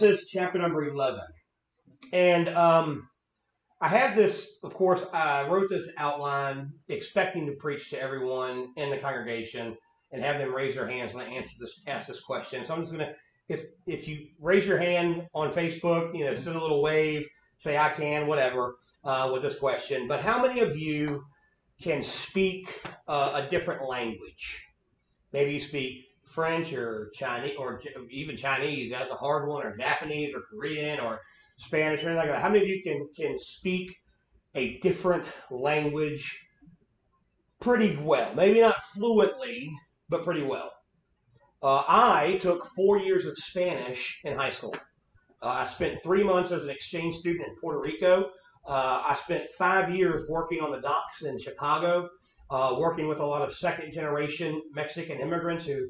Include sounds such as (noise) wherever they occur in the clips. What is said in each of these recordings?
Genesis chapter number 11. And um, I had this, of course, I wrote this outline expecting to preach to everyone in the congregation and have them raise their hands when I answer this, ask this question. So I'm just going to, if if you raise your hand on Facebook, you know, send a little wave, say I can, whatever, uh, with this question. But how many of you can speak uh, a different language? Maybe you speak French or Chinese or even Chinese. That's a hard one, or Japanese or Korean or Spanish or anything like that. How many of you can can speak a different language pretty well? Maybe not fluently, but pretty well. Uh, I took four years of Spanish in high school. Uh, I spent three months as an exchange student in Puerto Rico. Uh, I spent five years working on the docks in Chicago, uh, working with a lot of second generation Mexican immigrants who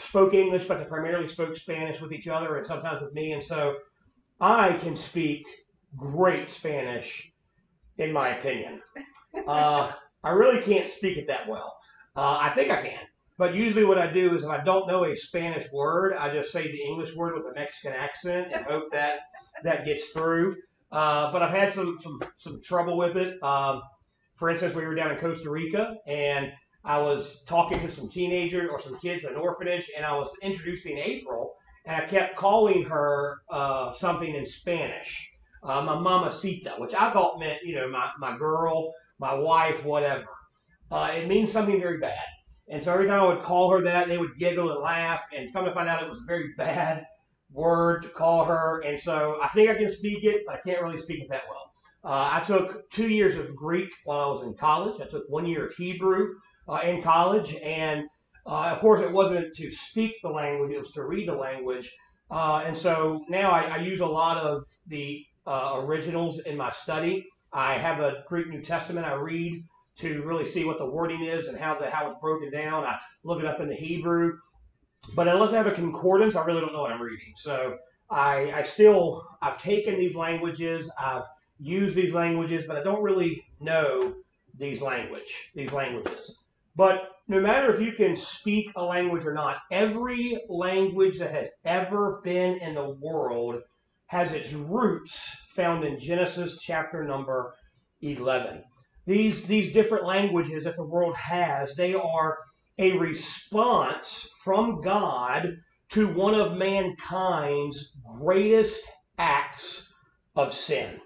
spoke English, but they primarily spoke Spanish with each other and sometimes with me. And so I can speak great Spanish, in my opinion. (laughs) Uh, I really can't speak it that well. Uh, I think I can. But usually, what I do is if I don't know a Spanish word, I just say the English word with a Mexican accent and hope that that gets through. Uh, but I've had some some some trouble with it. Um, for instance, we were down in Costa Rica and I was talking to some teenagers or some kids in an orphanage, and I was introducing April, and I kept calling her uh, something in Spanish, uh, my mamacita, which I thought meant you know my my girl, my wife, whatever. Uh, it means something very bad. And so every time I would call her that, they would giggle and laugh. And come to find out, it was a very bad word to call her. And so I think I can speak it, but I can't really speak it that well. Uh, I took two years of Greek while I was in college. I took one year of Hebrew uh, in college. And uh, of course, it wasn't to speak the language, it was to read the language. Uh, and so now I, I, use a lot of the uh, originals in my study. I have a Greek New Testament I read to really see what the wording is and how the how it's broken down. I look it up in the Hebrew, but unless I have a concordance, I really don't know what I'm reading. So I, I still I've taken these languages, I've used these languages, but I don't really know these language these languages. But no matter if you can speak a language or not, every language that has ever been in the world has its roots found in Genesis chapter number 11 these these different languages that the world has they are a response from god to one of mankind's greatest acts of sin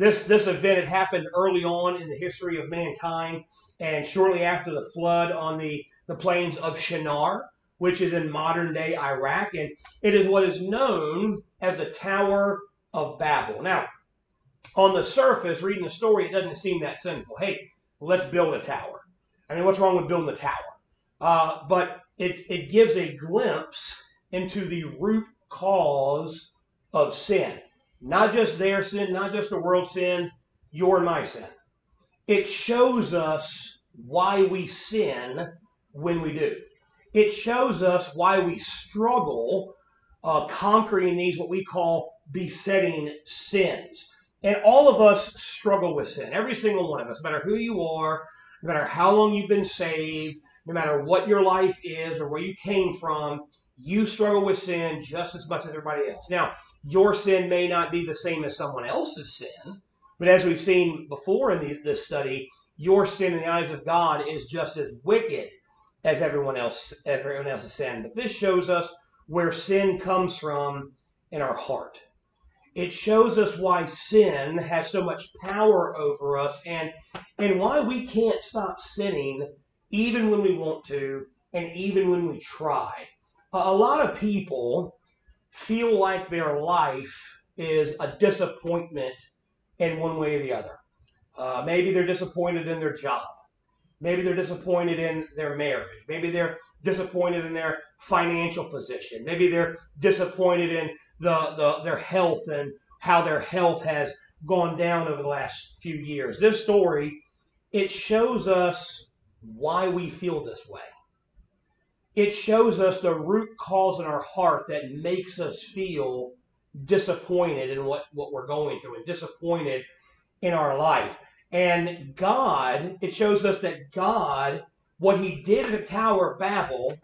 this this event had happened early on in the history of mankind and shortly after the flood on the the plains of shinar which is in modern day iraq and it is what is known as the tower of babel now on the surface, reading the story, it doesn't seem that sinful. Hey, let's build a tower. I mean, what's wrong with building a tower? Uh, but it, it gives a glimpse into the root cause of sin. Not just their sin, not just the world's sin, your and my sin. It shows us why we sin when we do. It shows us why we struggle uh, conquering these, what we call besetting sins. And all of us struggle with sin. Every single one of us, no matter who you are, no matter how long you've been saved, no matter what your life is or where you came from, you struggle with sin just as much as everybody else. Now, your sin may not be the same as someone else's sin, but as we've seen before in the, this study, your sin in the eyes of God is just as wicked as everyone else everyone else's sin. But this shows us where sin comes from in our heart it shows us why sin has so much power over us and and why we can't stop sinning even when we want to and even when we try a lot of people feel like their life is a disappointment in one way or the other uh, maybe they're disappointed in their job maybe they're disappointed in their marriage maybe they're disappointed in their financial position maybe they're disappointed in the, the their health and how their health has gone down over the last few years. This story, it shows us why we feel this way. It shows us the root cause in our heart that makes us feel disappointed in what, what we're going through and disappointed in our life. And God, it shows us that God, what He did at the Tower of Babel,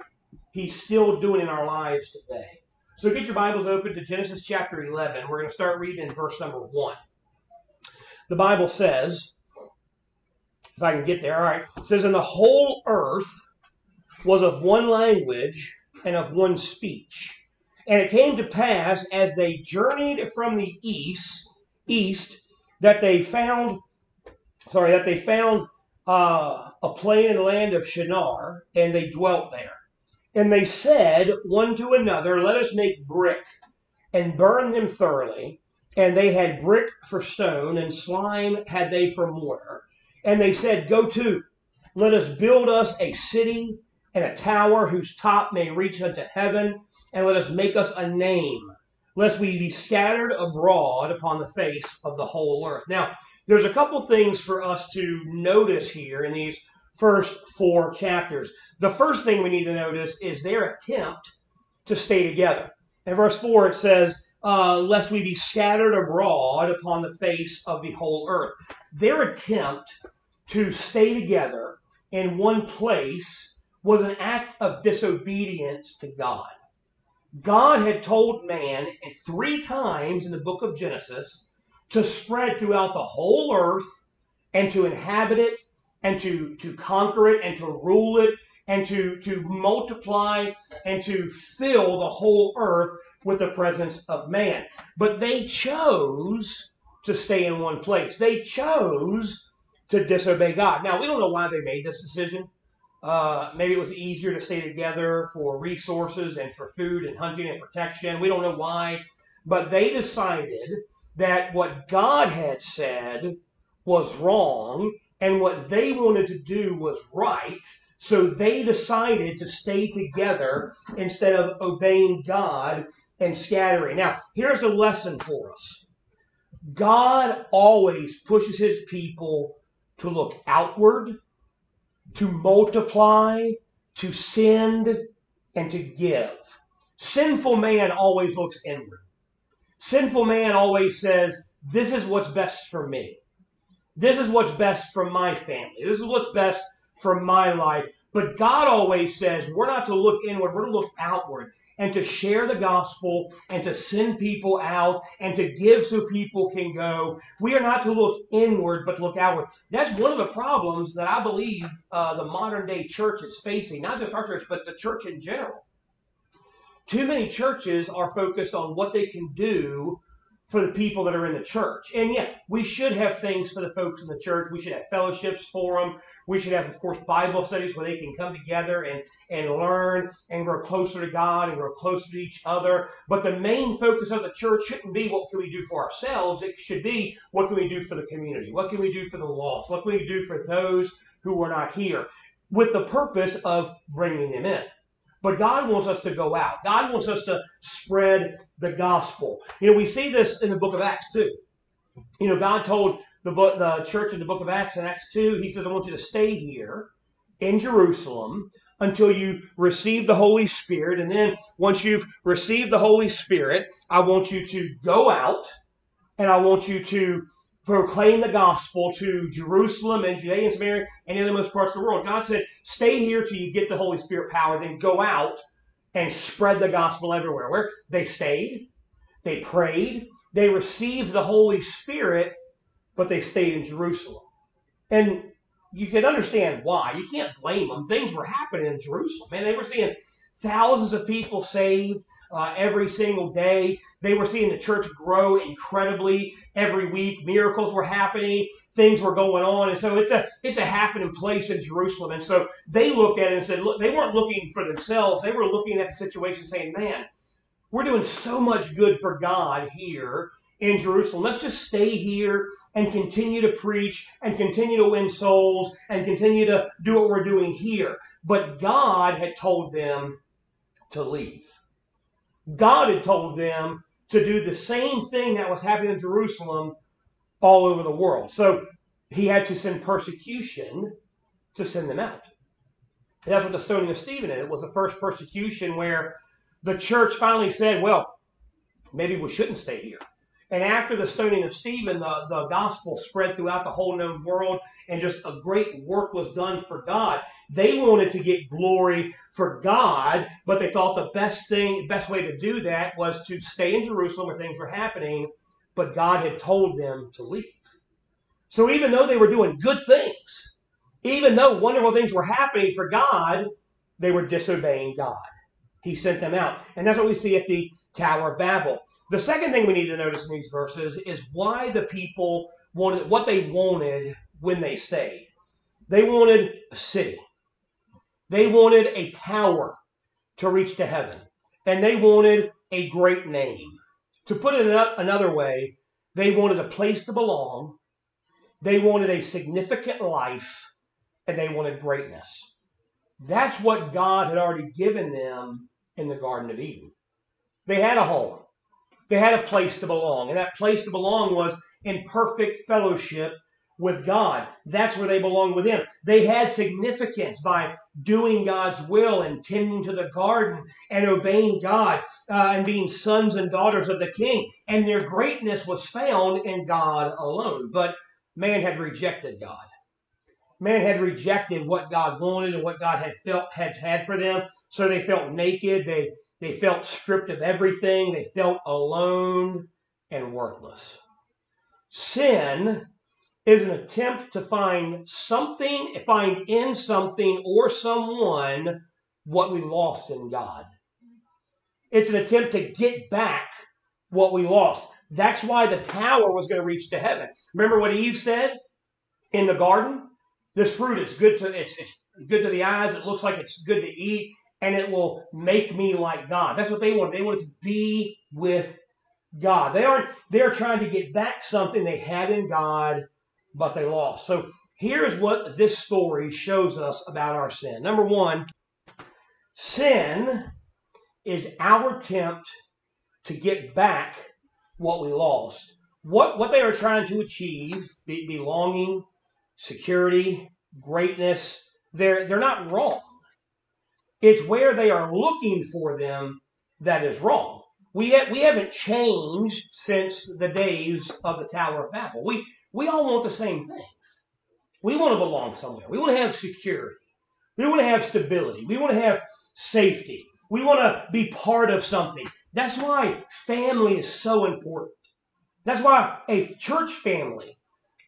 He's still doing in our lives today. So get your Bibles open to Genesis chapter 11. We're going to start reading in verse number 1. The Bible says, if I can get there, all right, it says, And the whole earth was of one language and of one speech. And it came to pass as they journeyed from the east, east, that they found, sorry, that they found uh, a plain in the land of Shinar, and they dwelt there. And they said one to another, Let us make brick and burn them thoroughly. And they had brick for stone, and slime had they for mortar. And they said, Go to, let us build us a city and a tower whose top may reach unto heaven, and let us make us a name, lest we be scattered abroad upon the face of the whole earth. Now, there's a couple things for us to notice here in these first four chapters. The first thing we need to notice is their attempt to stay together. In verse 4, it says, uh, Lest we be scattered abroad upon the face of the whole earth. Their attempt to stay together in one place was an act of disobedience to God. God had told man three times in the book of Genesis to spread throughout the whole earth and to inhabit it and to, to conquer it and to rule it and to, to multiply and to fill the whole earth with the presence of man. But they chose to stay in one place. They chose to disobey God. Now, we don't know why they made this decision. Uh, maybe it was easier to stay together for resources and for food and hunting and protection. We don't know why. But they decided that what God had said was wrong and what they wanted to do was right. So they decided to stay together instead of obeying God and scattering. Now, here's a lesson for us God always pushes his people to look outward, to multiply, to send, and to give. Sinful man always looks inward. Sinful man always says, This is what's best for me. This is what's best for my family. This is what's best for my life. But God always says we're not to look inward, we're to look outward and to share the gospel and to send people out and to give so people can go. We are not to look inward, but to look outward. That's one of the problems that I believe uh, the modern day church is facing, not just our church, but the church in general. Too many churches are focused on what they can do for the people that are in the church. And yet, we should have things for the folks in the church. We should have fellowships for them. We should have, of course, Bible studies where they can come together and, and learn and grow closer to God and grow closer to each other. But the main focus of the church shouldn't be what can we do for ourselves. It should be what can we do for the community? What can we do for the lost? What can we do for those who are not here? With the purpose of bringing them in. But God wants us to go out. God wants us to spread the gospel. You know, we see this in the book of Acts too. You know, God told the book, the church in the book of Acts in Acts 2, he says, I want you to stay here in Jerusalem until you receive the Holy Spirit. And then once you've received the Holy Spirit, I want you to go out and I want you to proclaim the gospel to Jerusalem and Judea and Samaria and in the most parts of the world. God said, stay here till you get the Holy Spirit power, then go out and spread the gospel everywhere. Where they stayed, they prayed, they received the Holy Spirit, but they stayed in Jerusalem. And you can understand why. You can't blame them. Things were happening in Jerusalem. Man, they were seeing thousands of people saved uh, every single day. They were seeing the church grow incredibly every week. Miracles were happening, things were going on, and so it's a it's a happening place in Jerusalem. And so they looked at it and said, look, they weren't looking for themselves. They were looking at the situation, saying, "Man, we're doing so much good for God here." In Jerusalem. Let's just stay here and continue to preach and continue to win souls and continue to do what we're doing here. But God had told them to leave. God had told them to do the same thing that was happening in Jerusalem all over the world. So he had to send persecution to send them out. And that's what the stoning of Stephen is. It was the first persecution where the church finally said, well, maybe we shouldn't stay here. And after the stoning of Stephen, the, the gospel spread throughout the whole known world, and just a great work was done for God. They wanted to get glory for God, but they thought the best thing, best way to do that was to stay in Jerusalem where things were happening, but God had told them to leave. So even though they were doing good things, even though wonderful things were happening for God, they were disobeying God. He sent them out. And that's what we see at the Tower of Babel. The second thing we need to notice in these verses is why the people wanted what they wanted when they stayed. They wanted a city. They wanted a tower to reach to heaven. And they wanted a great name. To put it another way, they wanted a place to belong. They wanted a significant life. And they wanted greatness. That's what God had already given them in the Garden of Eden. They had a home. They had a place to belong. And that place to belong was in perfect fellowship with God. That's where they belonged with Him. They had significance by doing God's will and tending to the garden and obeying God uh, and being sons and daughters of the King. And their greatness was found in God alone. But man had rejected God. Man had rejected what God wanted and what God had felt had had for them. So they felt naked. They they felt stripped of everything. They felt alone and worthless. Sin is an attempt to find something, find in something or someone what we lost in God. It's an attempt to get back what we lost. That's why the tower was going to reach to heaven. Remember what Eve said in the garden? This fruit is good to it's, it's good to the eyes. It looks like it's good to eat and it will make me like God. That's what they want. They want to be with God. They aren't, they're trying to get back something they had in God, but they lost. So here's what this story shows us about our sin. Number one, sin is our attempt to get back what we lost. What, what they are trying to achieve, be, belonging, security, greatness, they're, they're not wrong. It's where they are looking for them that is wrong. We, ha- we haven't changed since the days of the Tower of Babel. We, we all want the same things. We want to belong somewhere. We want to have security. We want to have stability. We want to have safety. We want to be part of something. That's why family is so important. That's why a church family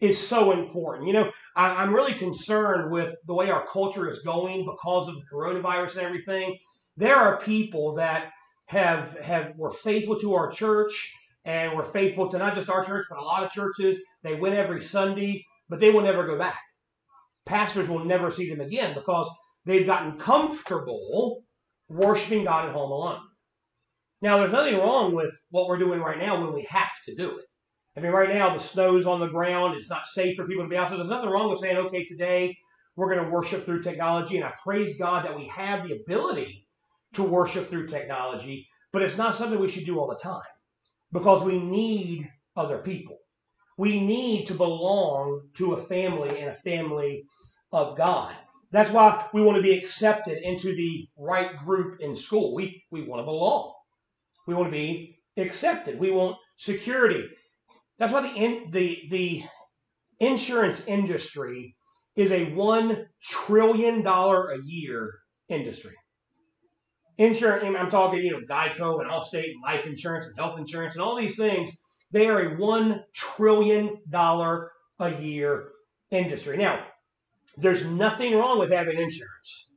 is so important. You know, I, am really concerned with the way our culture is going because of the coronavirus and everything. There are people that have have were faithful to our church and were faithful to not just our church, but a lot of churches. They went every Sunday, but they will never go back. Pastors will never see them again because they've gotten comfortable worshiping God at home alone. Now, there's nothing wrong with what we're doing right now when we have to do it. I mean, right now the snow's on the ground. It's not safe for people to be out. So there's nothing wrong with saying, okay, today we're going to worship through technology. And I praise God that we have the ability to worship through technology, but it's not something we should do all the time because we need other people. We need to belong to a family and a family of God. That's why we want to be accepted into the right group in school. We, we want to belong. We want to be accepted. We want security. That's why the in, the the insurance industry is a one trillion dollar a year industry. Insurance, I'm talking, you know, Geico and Allstate and life insurance and health insurance and all these things. They are a one trillion dollar a year industry. Now, there's nothing wrong with having insurance.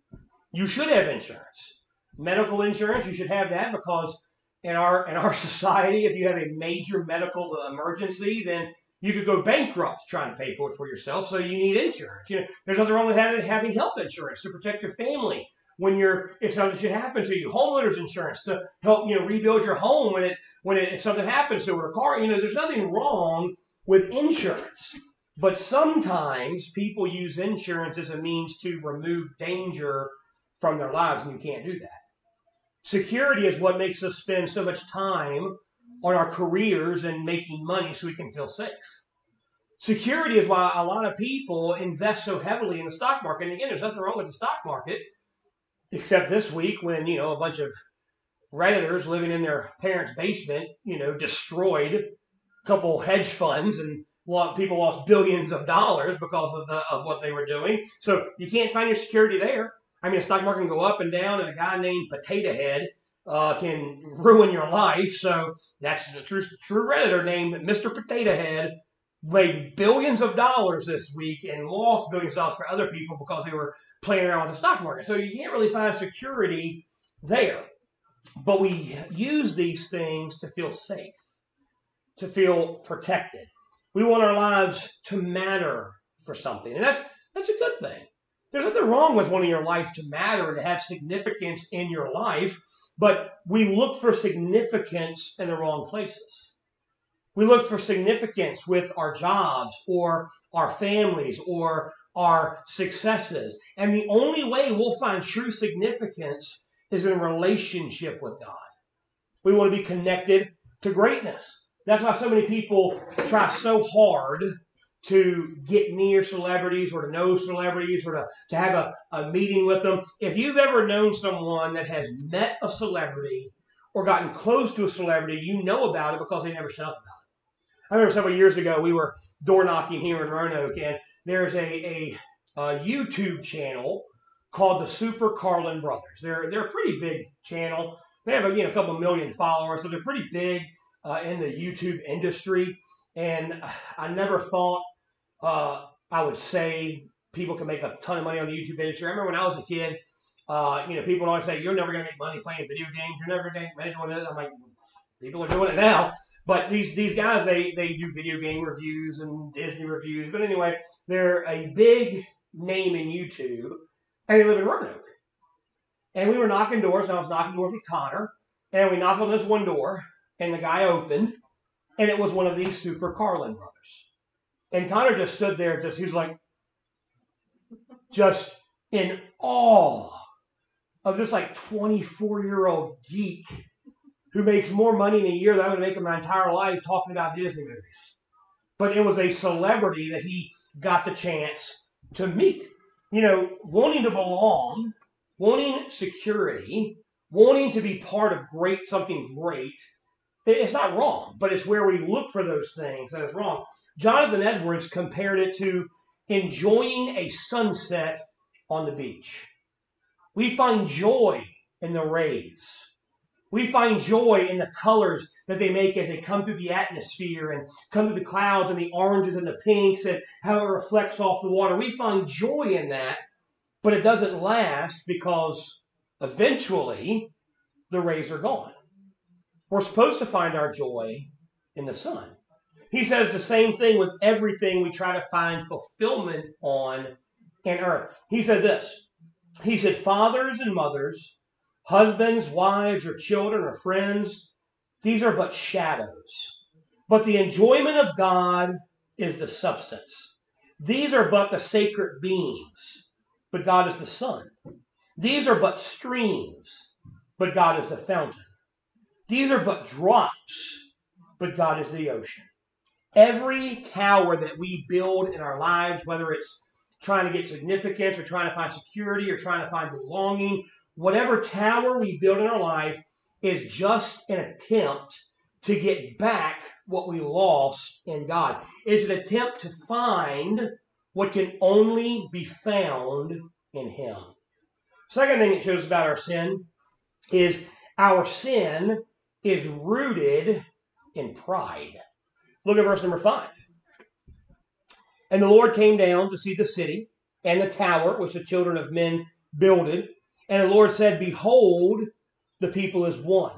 You should have insurance. Medical insurance, you should have that because in our in our (laughs) society, if you have a major medical emergency, then you could go bankrupt trying to pay for it for yourself. So you need insurance. You know, there's nothing wrong with having, health insurance to protect your family when you're if something should happen to you. Homeowners insurance to help you know rebuild your home when it when it, if something happens to a car. You know, there's nothing wrong with insurance. But sometimes people use insurance as a means to remove danger from their lives, and you can't do that. Security is what makes us spend so much time on our careers and making money so we can feel safe. Security is why a lot of people invest so heavily in the stock market. And again, there's nothing wrong with the stock market, except this week when, you know, a bunch of Redditors living in their parents' basement, you know, destroyed a couple hedge funds and people lost billions of dollars because of the, of what they were doing. So you can't find your security there. I mean, the stock market can go up and down, and a guy named Potato Head uh, can ruin your life. So that's the true, true redditor named Mr. Potato Head made billions of dollars this week and lost billions of dollars for other people because they were playing around with the stock market. So you can't really find security there. But we use these things to feel safe, to feel protected. We want our lives to matter for something. And that's that's a good thing. There's nothing wrong with wanting your life to matter and to have significance in your life, but we look for significance in the wrong places. We look for significance with our jobs or our families or our successes. And the only way we'll find true significance is in relationship with God. We want to be connected to greatness. That's why so many people try so hard to get near celebrities or to know celebrities or to, to have a, a meeting with them. If you've ever known someone that has met a celebrity or gotten close to a celebrity, you know about it because they never shut up about it. I remember several years ago we were door knocking here in Roanoke, and there's a, a, a YouTube channel called the Super Carlin Brothers. They're they're a pretty big channel. They have a you know a couple million followers, so they're pretty big uh, in the YouTube industry. And I never thought uh, I would say people can make a ton of money on the YouTube industry. I remember when I was a kid, uh, you know, people would always say, "You're never going to make money playing video games. You're never going to make money doing it." I'm like, people are doing it now. But these these guys, they they do video game reviews and Disney reviews. But anyway, they're a big name in YouTube, and they live in Roanoke. And we were knocking doors, and I was knocking doors with Connor, and we knocked on this one door, and the guy opened, and it was one of these Super Carlin brothers. And Connor just stood there, just he was like, just in awe of this like 24 year old geek who makes more money in a year than I would make in my entire life talking about Disney movies. But it was a celebrity that he got the chance to meet. You know, wanting to belong, wanting security, wanting to be part of great something great, it's not wrong, but it's where we look for those things that is wrong. Jonathan Edwards compared it to enjoying a sunset on the beach. We find joy in the rays. We find joy in the colors that they make as they come through the atmosphere and come through the clouds and the oranges and the pinks and how it reflects off the water. We find joy in that, but it doesn't last because eventually the rays are gone. We're supposed to find our joy in the sun. He says the same thing with everything we try to find fulfillment on in earth. He said this He said, Fathers and mothers, husbands, wives, or children, or friends, these are but shadows. But the enjoyment of God is the substance. These are but the sacred beings, but God is the sun. These are but streams, but God is the fountain. These are but drops, but God is the ocean. Every tower that we build in our lives, whether it's trying to get significance or trying to find security or trying to find belonging, whatever tower we build in our life is just an attempt to get back what we lost in God. It's an attempt to find what can only be found in Him. Second thing it shows about our sin is our sin is rooted in pride. Look at verse number five. And the Lord came down to see the city and the tower which the children of men builded. And the Lord said, Behold, the people is one.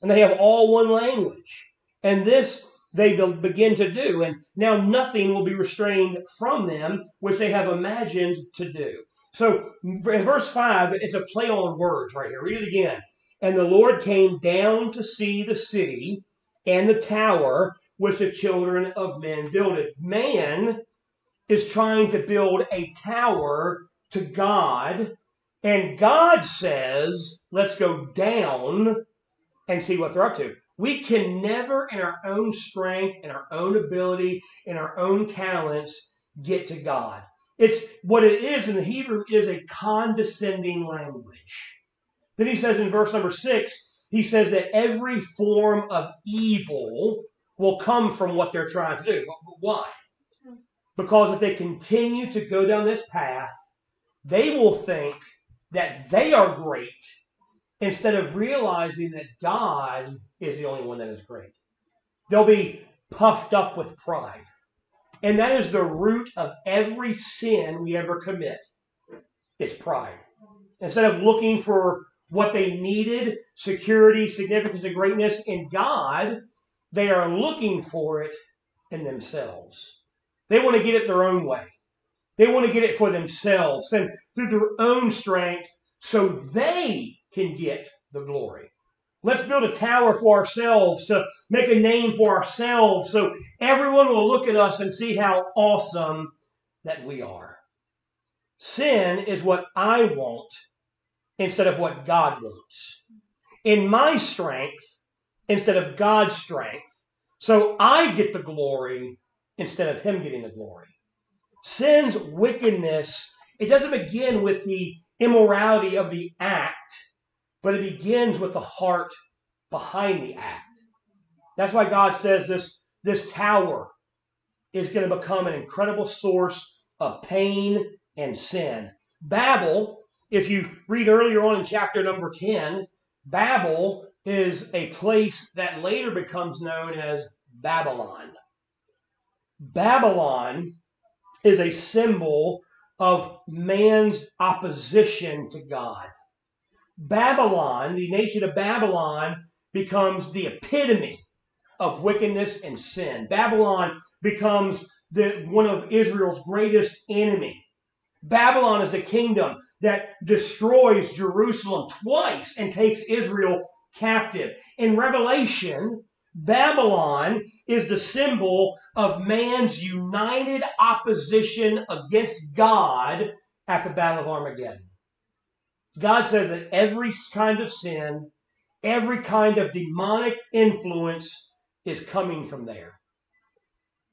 And they have all one language. And this they begin to do. And now nothing will be restrained from them, which they have imagined to do. So, verse 5, it's a play on words right here. Read it again. And the Lord came down to see the city and the tower which the children of men builded. Man is trying to build a tower to God, and God says, let's go down and see what they're up to. We can never, in our own strength, in our own ability, in our own talents, get to God. It's what it is in the Hebrew is a condescending language. Then he says in verse number six, he says that every form of evil will come from what they're trying to do. Why? Because if they continue to go down this path, they will think that they are great instead of realizing that God is the only one that is great. They'll be puffed up with pride. And that is the root of every sin we ever commit. It's pride. Instead of looking for what they needed, security, significance, and greatness in God, they are looking for it in themselves. They want to get it their own way. They want to get it for themselves and through their own strength so they can get the glory. Let's build a tower for ourselves to make a name for ourselves so everyone will look at us and see how awesome that we are. Sin is what I want instead of what God wants. In my strength instead of God's strength. So I get the glory instead of Him getting the glory. Sin's wickedness, it doesn't begin with the immorality of the act but it begins with the heart behind the act. That's why God says this, this tower is going to become an incredible source of pain and sin. Babel, if you read earlier on in chapter number 10, Babel is a place that later becomes known as Babylon. Babylon is a symbol of man's opposition to God. Babylon, the nation of Babylon, becomes the epitome of wickedness and sin. Babylon becomes the, one of Israel's greatest enemy. Babylon is the kingdom that destroys Jerusalem twice and takes Israel captive. In Revelation, Babylon is the symbol of man's united opposition against God at the Battle of Armageddon. God says that every kind of sin, every kind of demonic influence is coming from there.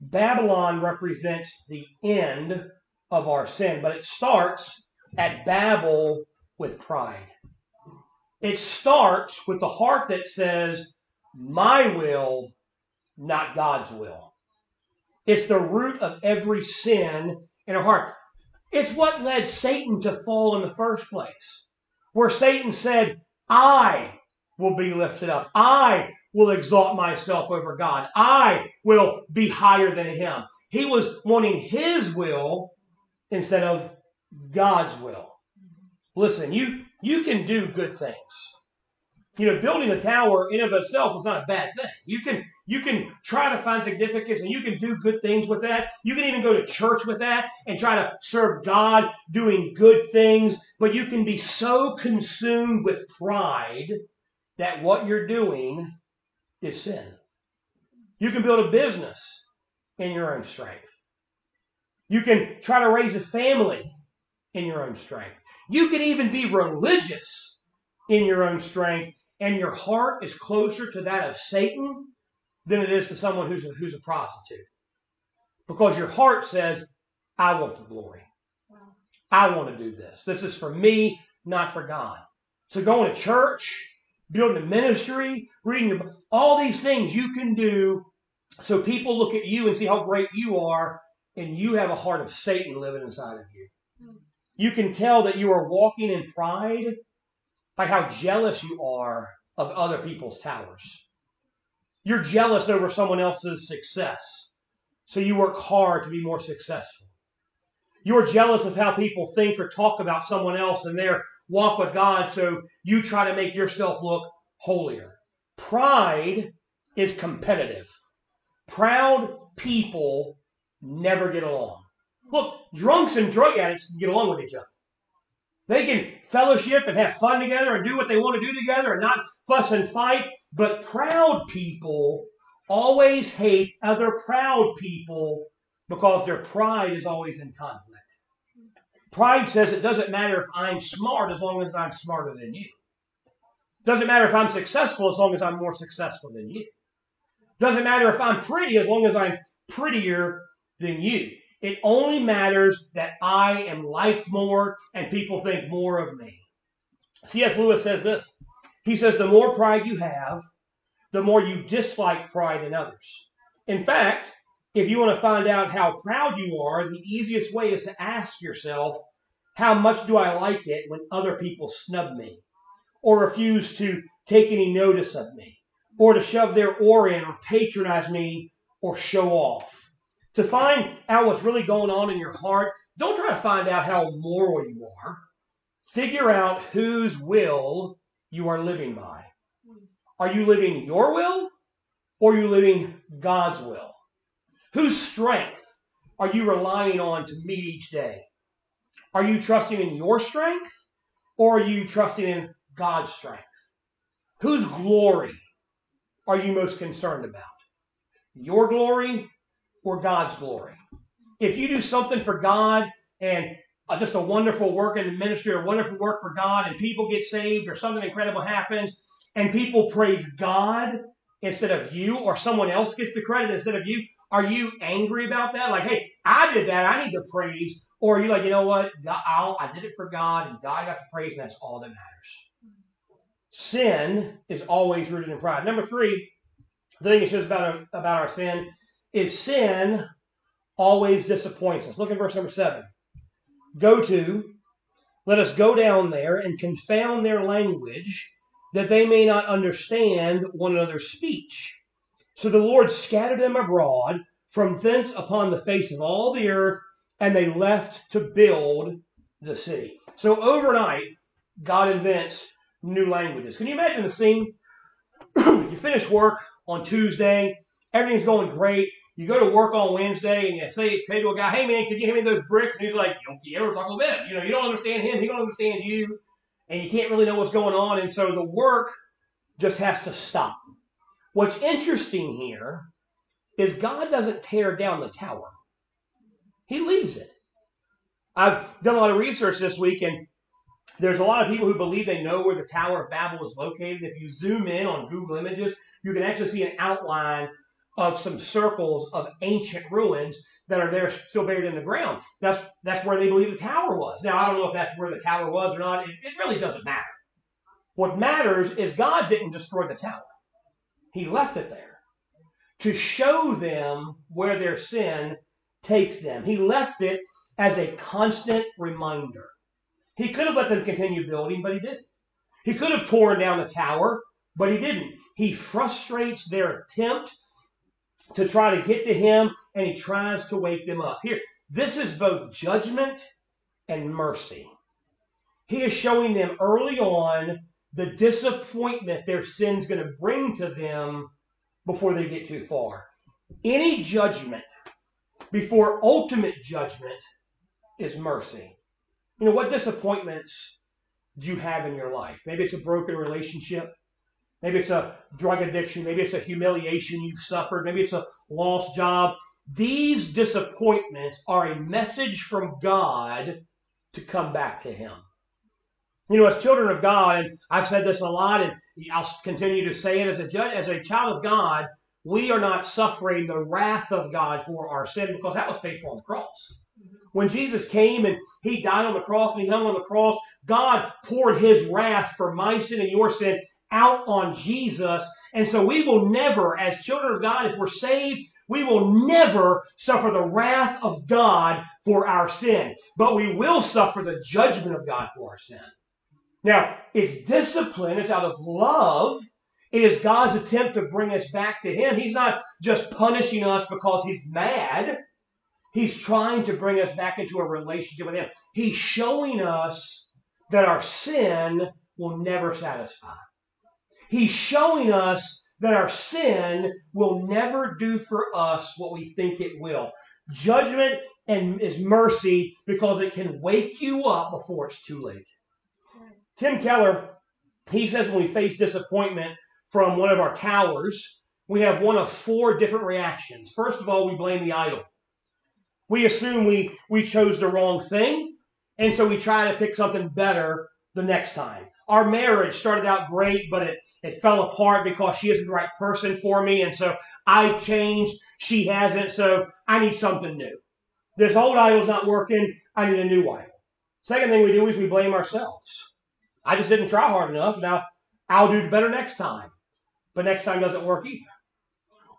Babylon represents the end of our sin, but it starts at Babel with pride. It starts with the heart that says, My will, not God's will. It's the root of every sin in our heart. It's what led Satan to fall in the first place where Satan said, I will be lifted up. I will exalt myself over God. I will be higher than him. He was wanting his will instead of God's will. Listen, you you can do good things. You know, building a tower in of itself is not a bad thing. You can you can try to find significance and you can do good things with that. You can even go to church with that and try to serve God doing good things. But you can be so consumed with pride that what you're doing is sin. You can build a business in your own strength. You can try to raise a family in your own strength. You can even be religious in your own strength, and your heart is closer to that of Satan than it is to someone who's a, who's a prostitute. Because your heart says, I want the glory. I want to do this. This is for me, not for God. So going to church, building a ministry, reading your all these things you can do so people look at you and see how great you are, and you have a heart of Satan living inside of you. You can tell that you are walking in pride by how jealous you are of other people's towers. You're jealous over someone else's success. So you work hard to be more successful. You're jealous of how people think or talk about someone else and their walk with God, so you try to make yourself look holier. Pride is competitive. Proud people never get along. Look, drunks and drug addicts can get along with each other. They can fellowship and have fun together and do what they want to do together and not fuss and fight. But proud people always hate other proud people because their pride is always in conflict. Pride says it doesn't matter if I'm smart as long as I'm smarter than you. Doesn't matter if I'm successful as long as I'm more successful than you. Doesn't matter if I'm pretty as long as I'm prettier than you. It only matters that I am liked more and people think more of me. C.S. Lewis says this. He says, the more pride you have, the more you dislike pride in others. In fact, if you want to find out how proud you are, the easiest way is to ask yourself, how much do I like it when other people snub me or refuse to take any notice of me or to shove their oar in or patronize me or show off? To find out what's really going on in your heart, don't try to find out how moral you are. Figure out whose will you are living by. Are you living your will or are you living God's will? Whose strength are you relying on to meet each day? Are you trusting in your strength or are you trusting in God's strength? Whose glory are you most concerned about? Your glory or God's glory? If you do something for God and uh, just a wonderful work in the ministry or wonderful work for God and people get saved or something incredible happens and people praise God instead of you or someone else gets the credit instead of you, are you angry about that? Like, hey, I did that. I need the praise. Or are you like, you know what? God, i did it for God and God got the praise and that's all that matters. Sin is always rooted in pride. Number three, the thing it shows about, about our sin is sin always disappoints us. Look at verse number seven. Go to, let us go down there and confound their language that they may not understand one another's speech. So the Lord scattered them abroad from thence upon the face of all the earth, and they left to build the city. So overnight, God invents new languages. Can you imagine the scene? (clears throat) you finish work on Tuesday, everything's going great. You go to work on Wednesday and you say, say to a guy, hey man, can you hand me those bricks? And he's like, yeah, we're talking about You know, you don't understand him, he don't understand you and you can't really know what's going on. And so the work just has to stop. What's interesting here is God doesn't tear down the tower, He leaves it. I've done a lot of research this week, and there's a lot of people who believe they know where the Tower of Babel is located. If you zoom in on Google Images, you can actually see an outline of some circles of ancient ruins that are there still buried in the ground. That's that's where they believe the tower was. Now I don't know if that's where the tower was or not. It, it really doesn't matter. What matters is God didn't destroy the tower. He left it there to show them where their sin takes them. He left it as a constant reminder. He could have let them continue building, but he didn't. He could have torn down the tower, but he didn't. He frustrates their attempt to try to get to him and he tries to wake them up. Here, this is both judgment and mercy. He is showing them early on the disappointment their sin's going to bring to them before they get too far. Any judgment before ultimate judgment is mercy. You know, what disappointments do you have in your life? Maybe it's a broken relationship. Maybe it's a drug addiction. Maybe it's a humiliation you've suffered. Maybe it's a lost job. These disappointments are a message from God to come back to Him. You know, as children of God, and I've said this a lot, and I'll continue to say it as a judge, as a child of God, we are not suffering the wrath of God for our sin because that was paid for on the cross. Mm-hmm. When Jesus came and he died on the cross and he hung on the cross, God poured his wrath for my sin and your sin out on Jesus. And so we will never, as children of God, if we're saved, we will never suffer the wrath of God for our sin, but we will suffer the judgment of God for our sin. Now, it's discipline, it's out of love. It is God's attempt to bring us back to Him. He's not just punishing us because He's mad. He's trying to bring us back into a relationship with Him. He's showing us that our sin will never satisfy. He's showing us that our sin will never do for us what we think it will. Judgment and is mercy because it can wake you up before it's too late. Tim Keller, he says when we face disappointment from one of our towers, we have one of four different reactions. First of all, we blame the idol. We assume we, we chose the wrong thing, and so we try to pick something better the next time our marriage started out great, but it, it fell apart because she isn't the right person for me. And so I've changed. She hasn't. So I need something new. This old idol's not working. I need a new idol. Second thing we do is we blame ourselves. I just didn't try hard enough. Now I'll do better next time. But next time doesn't work either.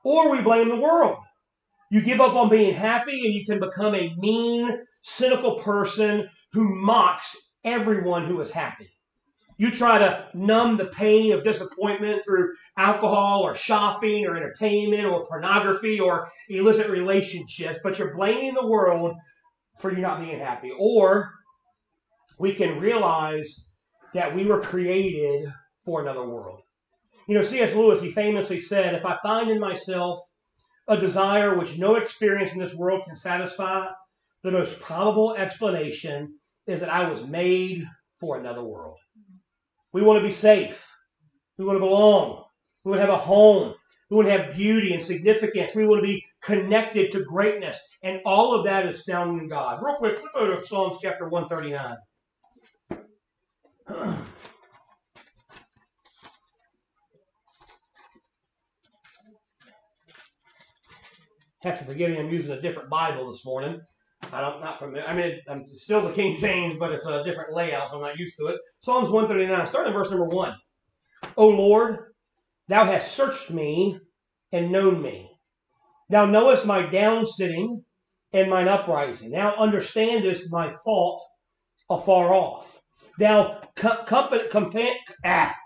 or we blame the world. You give up on being happy and you can become a mean, cynical person who mocks everyone who is happy. You try to numb the pain of disappointment through alcohol or shopping or entertainment or pornography or illicit relationships, but you're blaming the world for you not being happy. Or we can realize that we were created for another world. You know, C.S. Lewis, he famously said, If I find in myself a desire which no experience in this world can satisfy, the most probable explanation is that I was made for another world. We want to be safe. We want to belong. We want to have a home. We want to have beauty and significance. We want to be connected to greatness. And all of that is found in God. Real quick, flip over to Psalms chapter 139. Have to forgive me, I'm using a different Bible this morning. I don't, not from, I mean, I'm still the King James, but it's a different layout, so I'm not used to it. Psalms 139, starting in verse number 1. O Lord, thou hast searched me and known me. Thou knowest my down sitting and mine uprising. Thou understandest my fault afar off. Thou compassed ah,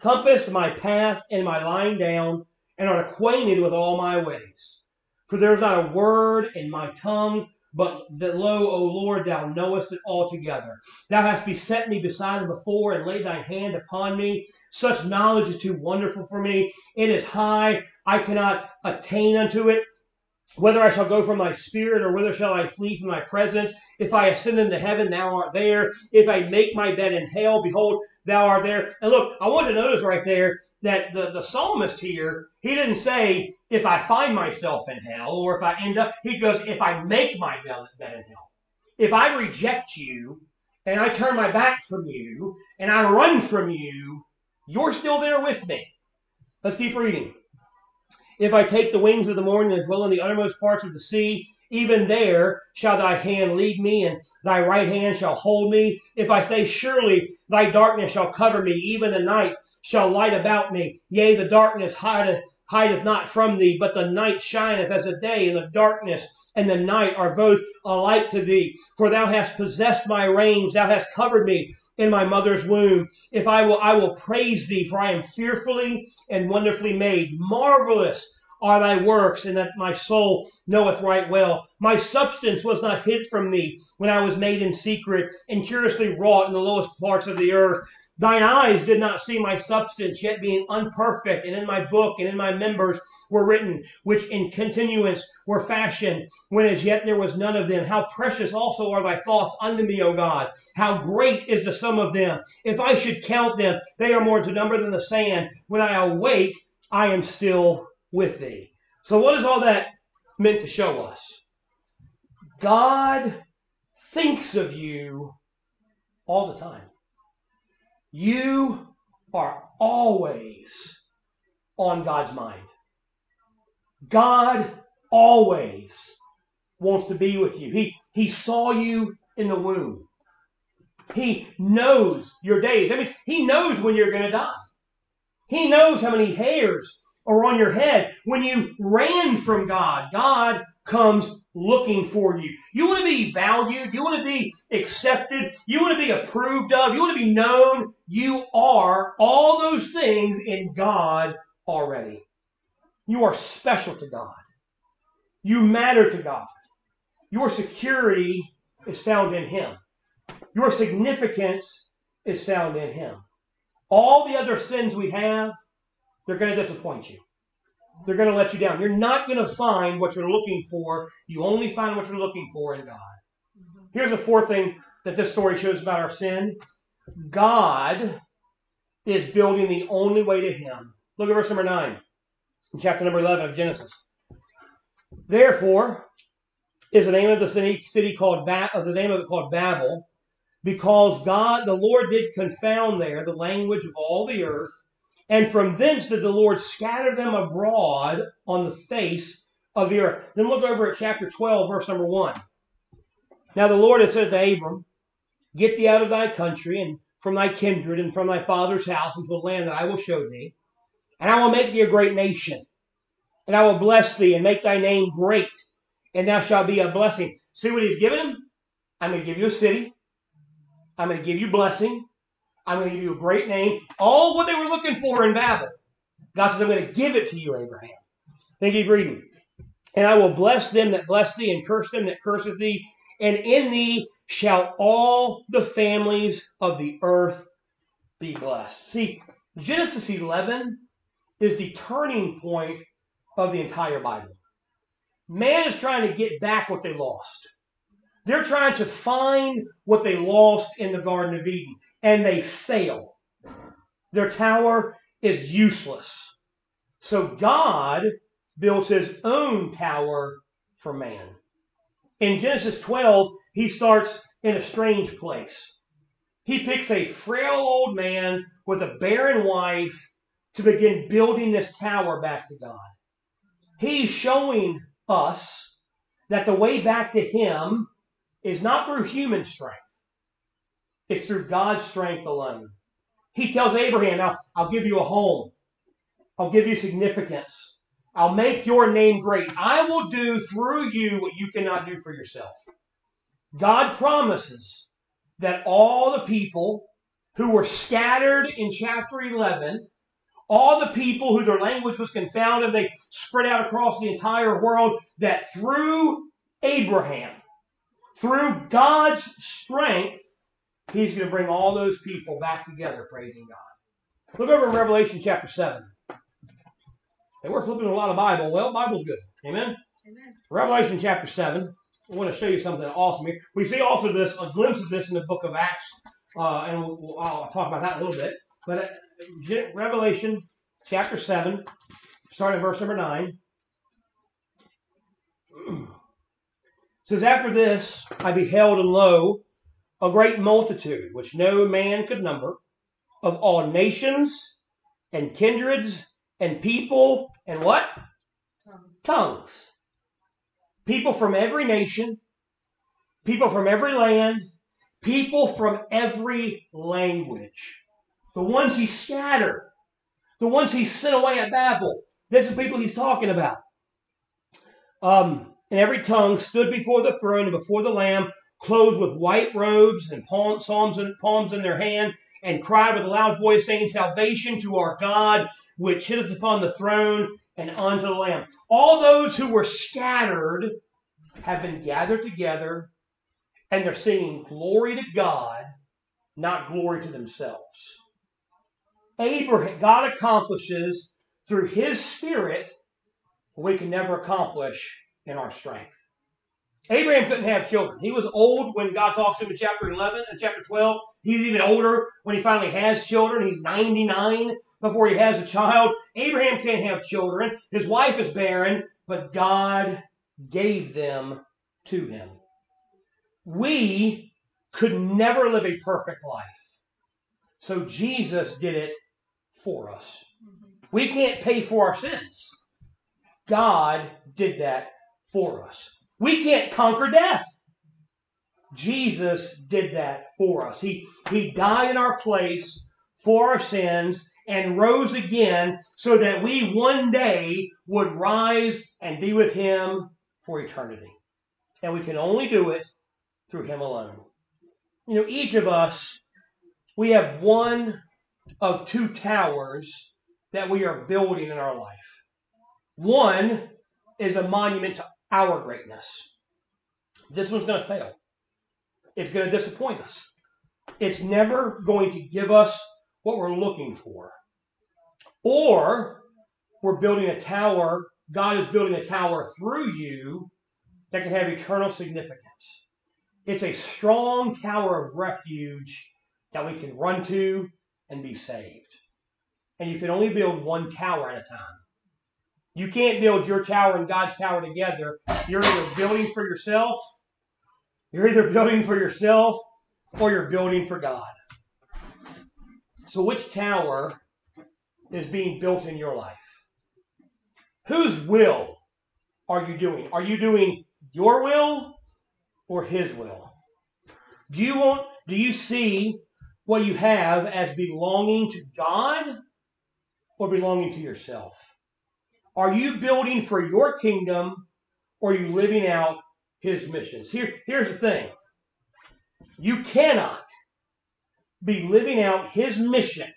compassed my path and my lying down, and art acquainted with all my ways. For there is not a word in my tongue, but that lo, O Lord, thou knowest it altogether. Thou hast beset me beside and before, and laid thine hand upon me. Such knowledge is too wonderful for me. It is high, I cannot attain unto it. Whether I shall go from thy spirit, or whither shall I flee from thy presence? If I ascend into heaven, thou art there. If I make my bed in hell, behold, thou art there. And look, I want to notice right there that the, the psalmist here, he didn't say, if I find myself in hell, or if I end up, he goes, if I make my bed in hell. If I reject you, and I turn my back from you, and I run from you, you're still there with me. Let's keep reading. If I take the wings of the morning and dwell in the uttermost parts of the sea, even there shall thy hand lead me, and thy right hand shall hold me. If I say, Surely thy darkness shall cover me, even the night shall light about me. Yea, the darkness hideth, hideth not from thee, but the night shineth as a day, and the darkness and the night are both alike to thee. For thou hast possessed my reins, thou hast covered me in my mother's womb. If I will, I will praise thee, for I am fearfully and wonderfully made. Marvelous are thy works, and that my soul knoweth right well. My substance was not hid from thee when I was made in secret and curiously wrought in the lowest parts of the earth. Thine eyes did not see my substance, yet being unperfect, and in my book and in my members were written, which in continuance were fashioned, when as yet there was none of them. How precious also are thy thoughts unto me, O God! How great is the sum of them! If I should count them, they are more to number than the sand. When I awake, I am still with thee. So, what is all that meant to show us? God thinks of you all the time. You are always on God's mind. God always wants to be with you. He, he saw you in the womb. He knows your days. I mean, He knows when you're going to die. He knows how many hairs are on your head. When you ran from God, God comes looking for you. You want to be valued. You want to be accepted. You want to be approved of. You want to be known. You are all those things in God already. You are special to God. You matter to God. Your security is found in Him. Your significance is found in Him. All the other sins we have, they're going to disappoint you. They're going to let you down. You're not going to find what you're looking for. You only find what you're looking for in God. Mm-hmm. Here's a fourth thing that this story shows about our sin God is building the only way to Him. Look at verse number 9 in chapter number 11 of Genesis. Therefore, is the name of the city, city called ba- of the name of it called Babel, because God, the Lord, did confound there the language of all the earth, and from thence did the Lord scatter them abroad on the face of the earth. Then look over at chapter 12, verse number 1. Now the Lord had said to Abram, Get thee out of thy country, and from thy kindred, and from thy father's house, into a land that I will show thee, and I will make thee a great nation. and I will bless thee and make thy name great, and thou shalt be a blessing. See what he's given him? I'm going to give you a city. I'm going to give you blessing. I'm going to give you a great name. All what they were looking for in Babel. God says, I'm going to give it to you, Abraham. Then keep reading. And I will bless them that bless thee, and curse them that curseth thee. And in thee shall all the families of the earth be blessed. See, Genesis 11 is the turning point of the entire Bible. Man is trying to get back what they lost. They're trying to find what they lost in the Garden of Eden, and they fail. Their tower is useless. So God builds his own tower for man. In Genesis 12, he starts in a strange place. He picks a frail old man with a barren wife to begin building this tower back to God. He's showing us that the way back to him is not through human strength. It's through God's strength alone. He tells Abraham, now I'll give you a home. I'll give you significance. I'll make your name great. I will do through you what you cannot do for yourself. God promises that all the people who were scattered in chapter 11, all the people who their language was confounded, they spread out across the entire world, that through Abraham, through God's strength, he's going to bring all those people back together, praising God. Look over in Revelation chapter 7. And we're flipping a lot of Bible. Well, Bible's good. Amen? Amen. Revelation chapter 7. I want to show you something awesome here. We see also this, a glimpse of this in the book of Acts, uh, and we'll, we'll, I'll talk about that a little bit. But uh, Revelation chapter 7, starting verse number 9. (clears throat) says, After this I beheld, and lo, a great multitude, which no man could number, of all nations and kindreds and people and what? Tongues. Tongues. People from every nation, people from every land, people from every language. The ones he scattered, the ones he sent away at Babel. These are the people he's talking about. Um, and every tongue stood before the throne and before the Lamb, clothed with white robes and palm, psalms and palms in their hand, and cried with a loud voice, saying, Salvation to our God, which sitteth upon the throne and unto the Lamb. All those who were scattered have been gathered together, and they're singing glory to God, not glory to themselves. Abraham, God accomplishes through his spirit what we can never accomplish in our strength. Abraham couldn't have children. He was old when God talks to him in chapter 11 and chapter 12. He's even older when he finally has children. He's 99 before he has a child. Abraham can't have children. His wife is barren, but God gave them to him. We could never live a perfect life. So Jesus did it for us. Mm-hmm. We can't pay for our sins. God did that for us. We can't conquer death. Jesus did that for us. He, he died in our place for our sins and rose again so that we one day would rise and be with him for eternity. And we can only do it through him alone. You know, each of us, we have one of two towers that we are building in our life. One is a monument to our greatness. This one's going to fail. It's going to disappoint us. It's never going to give us what we're looking for. Or we're building a tower, God is building a tower through you that can have eternal significance. It's a strong tower of refuge that we can run to and be saved. And you can only build one tower at a time. You can't build your tower and God's tower together. You're either building for yourself, you're either building for yourself, or you're building for God. So, which tower is being built in your life? Whose will are you doing? Are you doing your will or His will? Do you want? Do you see what you have as belonging to God or belonging to yourself? Are you building for your kingdom or are you living out his missions? Here, here's the thing you cannot be living out his mission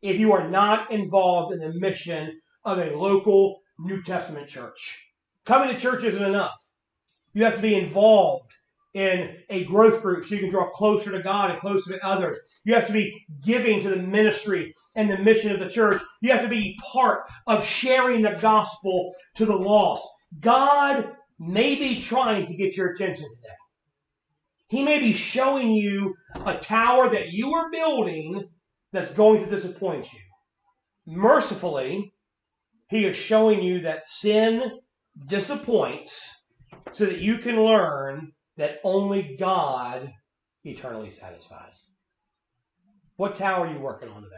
if you are not involved in the mission of a local New Testament church. Coming to church isn't enough. You have to be involved in a growth group so you can draw closer to God and closer to others. You have to be giving to the ministry and the mission of the church. You have to be part of sharing the gospel to the lost. God may be trying to get your attention today. He may be showing you a tower that you are building that's going to disappoint you. Mercifully, he is showing you that sin disappoints so that you can learn that only God eternally satisfies. What tower are you working on today?